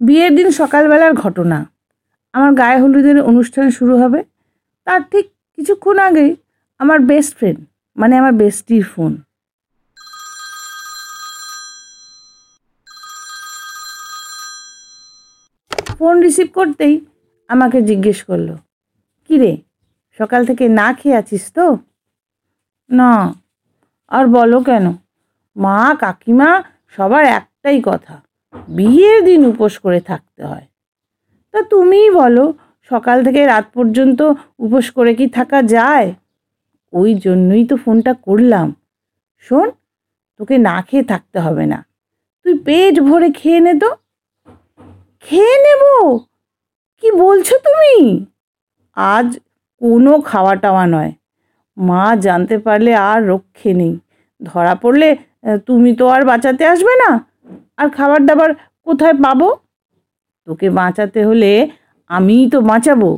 বিয়ের দিন সকালবেলার ঘটনা। আমার গায়ে হলুদের অনুষ্ঠান শুরু হবে। তার ঠিক কিছুক্ষণ আগেই আমার বেস্ট ফ্রেন্ড মানে আমার বেস্টির ফোন ফোন রিসিভ করতেই আমাকে জিজ্ঞেস করল, কী রে, সকাল থেকে না খেয়ে আছিস তো? না, আর বলো কেন? মা, কাকিমা, সবার একটাই কথা। বিয়ের দিন উপোস করে থাকতে হয়। তা তুমিই বলো, সকাল থেকে রাত পর্যন্ত উপোস করে কি থাকা যায়? ওই জন্যই তো ফোনটা করলাম। শোন, তোকে না খেয়ে থাকতে হবে না। তুই পেট ভরে খেয়ে নে তো। খেয়ে নেব? কি বলছো তুমি? আজ কোনো খাওয়া টাওয়া নয়। মা জানতে পারলে আর রক্ষে নেই। ধরা পড়লে তুমি তো আর বাঁচাতে আসবে না। আর খাবার দাবার কোথায় পাবো? তোকে বাঁচাতে হলে আমিই তো বাঁচাবো।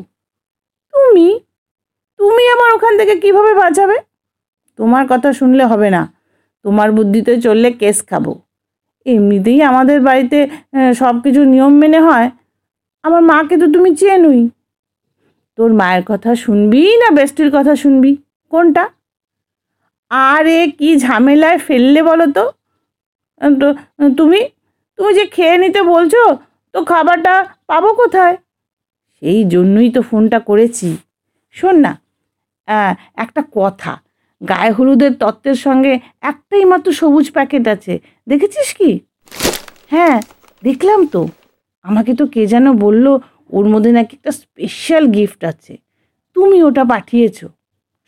তুমি? তুমি আমার ওখান থেকে কীভাবে বাঁচাবে? তোমার কথা শুনলে হবে না। তোমার বুদ্ধিতে চললে কেস খাব। এমনিতেই আমাদের বাড়িতে সব কিছু নিয়ম মেনে হয়। আমার মাকে তো তুমি চেনুই। তোর মায়ের কথা শুনবি না বেস্টির কথা শুনবি? কোনটা? আরে কি ঝামেলায় ফেললে বলো তো তো? তুমি তুমি যে খেয়ে নিতে বলছো, তো খাবারটা পাবো কোথায়? সেই জন্যই তো ফোনটা করেছি। শোন না একটা কথা, গায়ে হলুদের তত্ত্বের সঙ্গে একটাই মাত্র সবুজ প্যাকেট আছে, দেখেছিস কি? হ্যাঁ দেখলাম তো। আমাকে তো কে যেন বলল, ওর মধ্যে নাকি একটা স্পেশাল গিফট আছে। তুমি ওটা পাঠিয়েছো।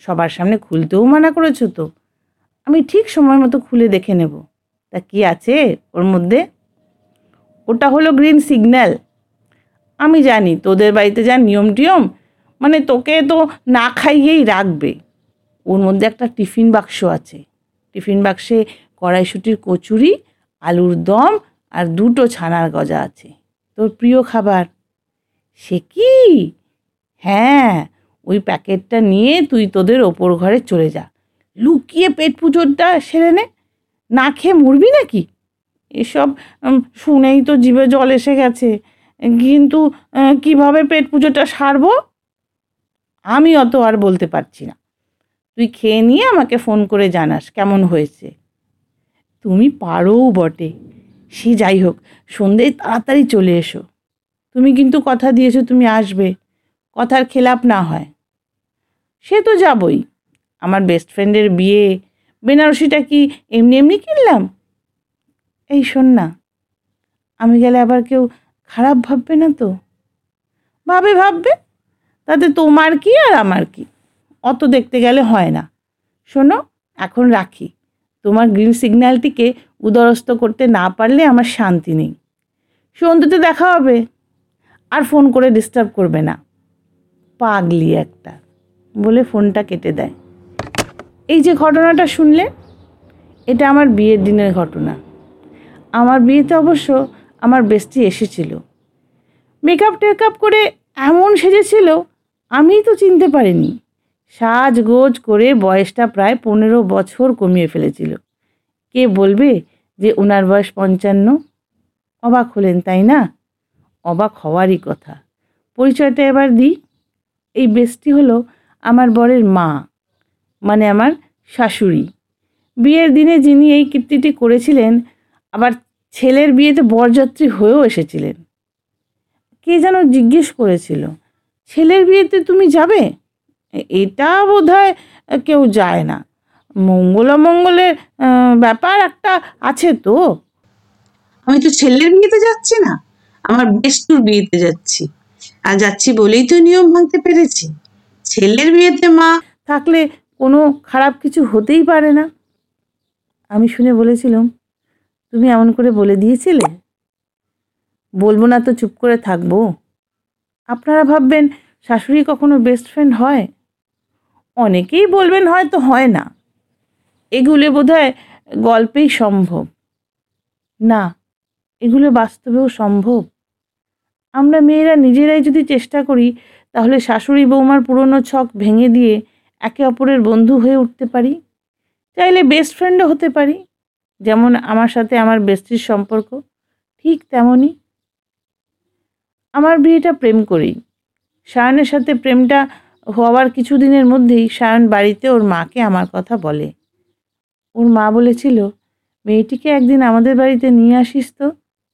সবার সামনে খুলতেও মানা করেছ তো। আমি ঠিক সময় মতো খুলে দেখে নেব। তা কি আছে ওর মধ্যে? ওটা হলো গ্রিন সিগন্যাল আমি জানি, তোদের বাড়িতে যা নিয়ম টিয়ম মানে তোকে তো না খাইয়েই রাখবে। ওর মধ্যে একটা টিফিন বাক্স আছে। টিফিন বাক্সে কড়াইশুটির কচুরি, আলুর দম আর দুটো ছানার গজা আছে। তোর প্রিয় খাবার। সে কি? হ্যাঁ ওই প্যাকেটটা নিয়ে তুই তোদের ওপর ঘরে চলে যা। লুকিয়ে পেট পুজোরটা সেরে নে। না খেয়ে মরবি নাকি? এসব শুনেই তো জীবে জল এসে গেছে। কিন্তু কীভাবে পেট পুজোটা সারবো? আমি অত আর বলতে পারছি না। তুই খেয়ে নিয়ে আমাকে ফোন করে জানাস কেমন হয়েছে। তুমি পারোও বটে। সে যাই হোক সন্ধ্যেয় তাড়াতাড়ি চলে এসো। তুমি কিন্তু কথা দিয়েছ তুমি আসবে। কথার খেলাপ না হয়। সে তো যাবই। আমার বেস্ট ফ্রেন্ডের বিয়ে বেনারসিটা কি এমনি এমনি কিনলাম? এই শোন না, আমি গেলে আবার কেউ খারাপ ভাববে না তো? ভাবে ভাববে, তাতে তোমার কি আর আমার কি? অত দেখতে গেলে হয় না। শোনো, এখন রাখি। তোমার গ্রিন সিগন্যালটিকে উদরস্ত করতে না পারলে আমার শান্তি নেই। সন্ধ্যেতে দেখা হবে, আর ফোন করে ডিস্টার্ব করবে না। পাগলি একটা, বলে ফোনটা কেটে দেয়। এই যে ঘটনাটা শুনলে, এটা আমার বিয়ের দিনের ঘটনা। আমার বিয়েতে অবশ্য আমার বেস্টি এসেছিল। মেকআপ টেকআপ করে এমন সেজেছিল, আমি তো চিনতে পারিনি। সাজগোজ করে বয়সটা প্রায় পনেরো বছর কমিয়ে ফেলেছিল। কে বলবে যে ওনার বয়স পঞ্চান্ন? অবাক হলেন, তাই না? অবাক হওয়ারই কথা। পরিচয়টা এবার দিই। এই বেস্টি হলো আমার বরের মা। মানে আমার শাশুড়ি। বিয়ের দিনে যিনি এই কীর্তিটি করেছিলেন আবার ছেলের বিয়েতে বরযাত্রী হয়েও এসেছিলেন। কে যেন জিজ্ঞেস করেছিল ছেলের বিয়েতে তুমি যাবে? এটা বোধ কেউ যায় না। মঙ্গলামঙ্গলের ব্যাপার একটা আছে তো? আমি তো ছেলের বিয়েতে যাচ্ছি না আমার বেষ্টুর বিয়েতে যাচ্ছি। আর যাচ্ছি বলেই তো নিয়ম ভাঙতে পেরেছি। ছেলের বিয়েতে মা থাকলে কোনো খারাপ কিছু হতেই পারে না। আমি শুনে বলেছিলাম, তুমি এমন করে বলে দিয়েছিলে? বলব না তো, চুপ করে থাকব। আপনারা ভাববেন, শাশুড়ি কখনো বেস্ট ফ্রেন্ড হয়? অনেকেই বলবেন, হয়তো হয় না। এগুলো বোধহয় গল্পেই সম্ভব। না, এগুলো বাস্তবেও সম্ভব। আমরা মেয়েরা নিজেরাই যদি চেষ্টা করি, তাহলে শাশুড়ি বৌমার পুরনো ছক ভেঙে দিয়ে একে অপরের বন্ধু হয়ে উঠতে পারি, চাইলে বেস্ট ফ্রেন্ডও হতে পারি। যেমন আমার সাথে আমার বেস্টির সম্পর্ক, ঠিক তেমনই আমার বিয়েটা প্রেম করেই। সায়নের সাথে প্রেমটা হওয়ার কিছুদিনের মধ্যেই সায়ন বাড়িতে ওর মাকে আমার কথা বলে। ওর মা বলেছিল, মেয়েটিকে একদিন আমাদের বাড়িতে নিয়ে আসিস তো,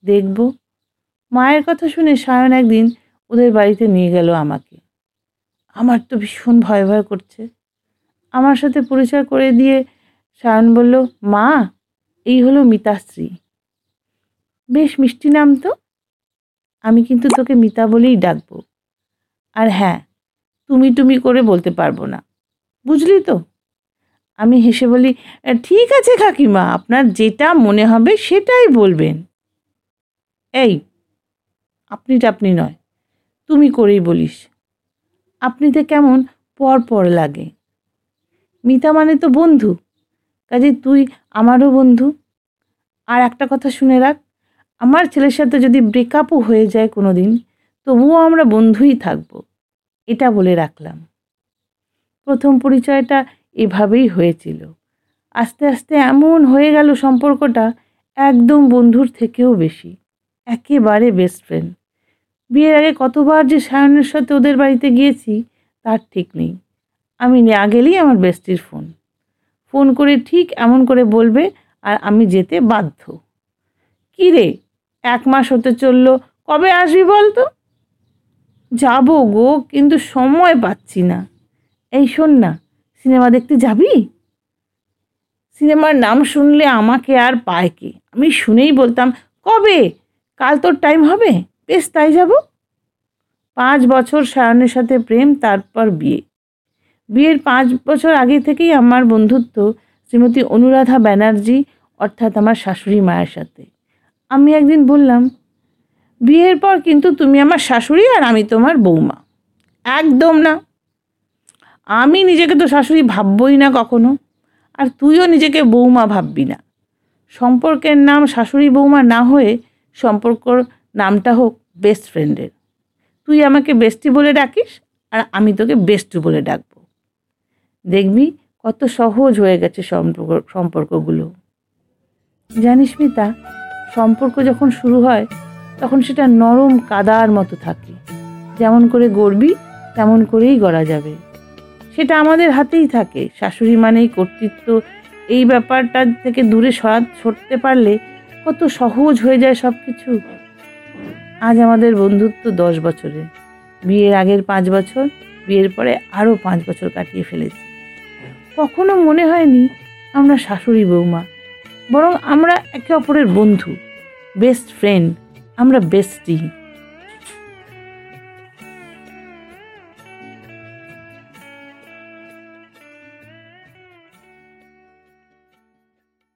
দেখব। মায়ের কথা শুনে সায়ন একদিন ওদের বাড়িতে নিয়ে গেল আমাকে। আমার তো ভীষণ ভয় ভয় করছে। আমার সাথে পরিচয় করে দিয়ে সায়ন বলল, মা, এই হলো মিতাশ্রী। বেশ মিষ্টি নাম তো। আমি কিন্তু তোকে মিতা বলেই ডাকবো। আর হ্যাঁ তুমি তুমি করে বলতে পারব না। বুঝলি তো? আমি হেসে বলি, ঠিক আছে কাকিমা, আপনার যেটা মনে হবে সেটাই বলবেন। এই আপনি টাপনি নয়, তুমি করেই বলিস। আপনিতে কেমন পর পর লাগে। মিতা মানে তো বন্ধু। কাজে তুই আমারও বন্ধু। আর একটা কথা শুনে রাখ, আমার ছেলের সাথে যদি ব্রেকআপও হয়ে যায় কোনো দিন তবুও আমরা বন্ধুই থাকব, এটা বলে রাখলাম। প্রথম পরিচয়টা এভাবেই হয়েছিল। আস্তে আস্তে এমন হয়ে গেল সম্পর্কটা, একদম বন্ধুর থেকেও বেশি, একেবারে বেস্ট ফ্রেন্ড বিয়ের আগে কতবার যে সায়নের সাথে ওদের বাড়িতে গিয়েছি, তার ঠিক নেই। আমি না গেলেই আমার বেস্টির ফোন। ফোন করে ঠিক এমন করে বলবে, আর আমি যেতে বাধ্য। কী রে, এক মাস হতে চলল, কবে আসবি বল তো যাব গো, কিন্তু সময় পাচ্ছি না। এই শোন না, সিনেমা দেখতে যাবি? সিনেমার নাম শুনলে আমাকে আর পায় কে? আমি শুনেই বলতাম, কবে? কাল তোর টাইম হবে? বেশ, তাই যাব। পাঁচ বছর সায়নের সাথে প্রেম, তারপর বিয়ে। বিয়ের পাঁচ বছর আগে থেকেই আমার বন্ধুত্ব শ্রীমতী অনুরাধা ব্যানার্জি, অর্থাৎ আমার শাশুড়ি মায়ের সাথে। আমি একদিন বললাম, বিয়ের পর কিন্তু তুমি আমার শাশুড়ি আর আমি তোমার বৌমা। একদম না। আমি নিজেকে তো শাশুড়ি ভাববই না কখনো, আর তুইও নিজেকে বৌমা ভাববি না। সম্পর্কের নাম শাশুড়ি বৌমা না হয়ে সম্পর্কর নামটা হোক বেস্ট ফ্রেন্ডের তুই আমাকে বেস্টি বলে ডাকিস আর আমি তোকে বেস্টু বলে ডাকবো। দেখবি কত সহজ হয়ে গেছে সম্পর্ক, সম্পর্কগুলো। জানিস মিতা, সম্পর্ক যখন শুরু হয়, তখন সেটা নরম কাদার মতো থাকে। যেমন করে গড়বি, তেমন করেই গড়া যাবে। সেটা আমাদের হাতেই থাকে। শাশুড়ি মানেই কর্তৃত্ব। এই ব্যাপারটা থেকে দূরে সরা, সরতে পারলে কত সহজ হয়ে যায় সব কিছু আজ আমাদের বন্ধুত্ব দশ বছরে বিয়ের আগের পাঁচ বছর, বিয়ের পরে আরও পাঁচ বছর কাটিয়ে ফেলেছি। কখনো মনে হয়নি আমরা শাশুড়ি বৌমা, বরং আমরা একে অপরের বন্ধু বেস্ট ফ্রেন্ড আমরা বেস্টি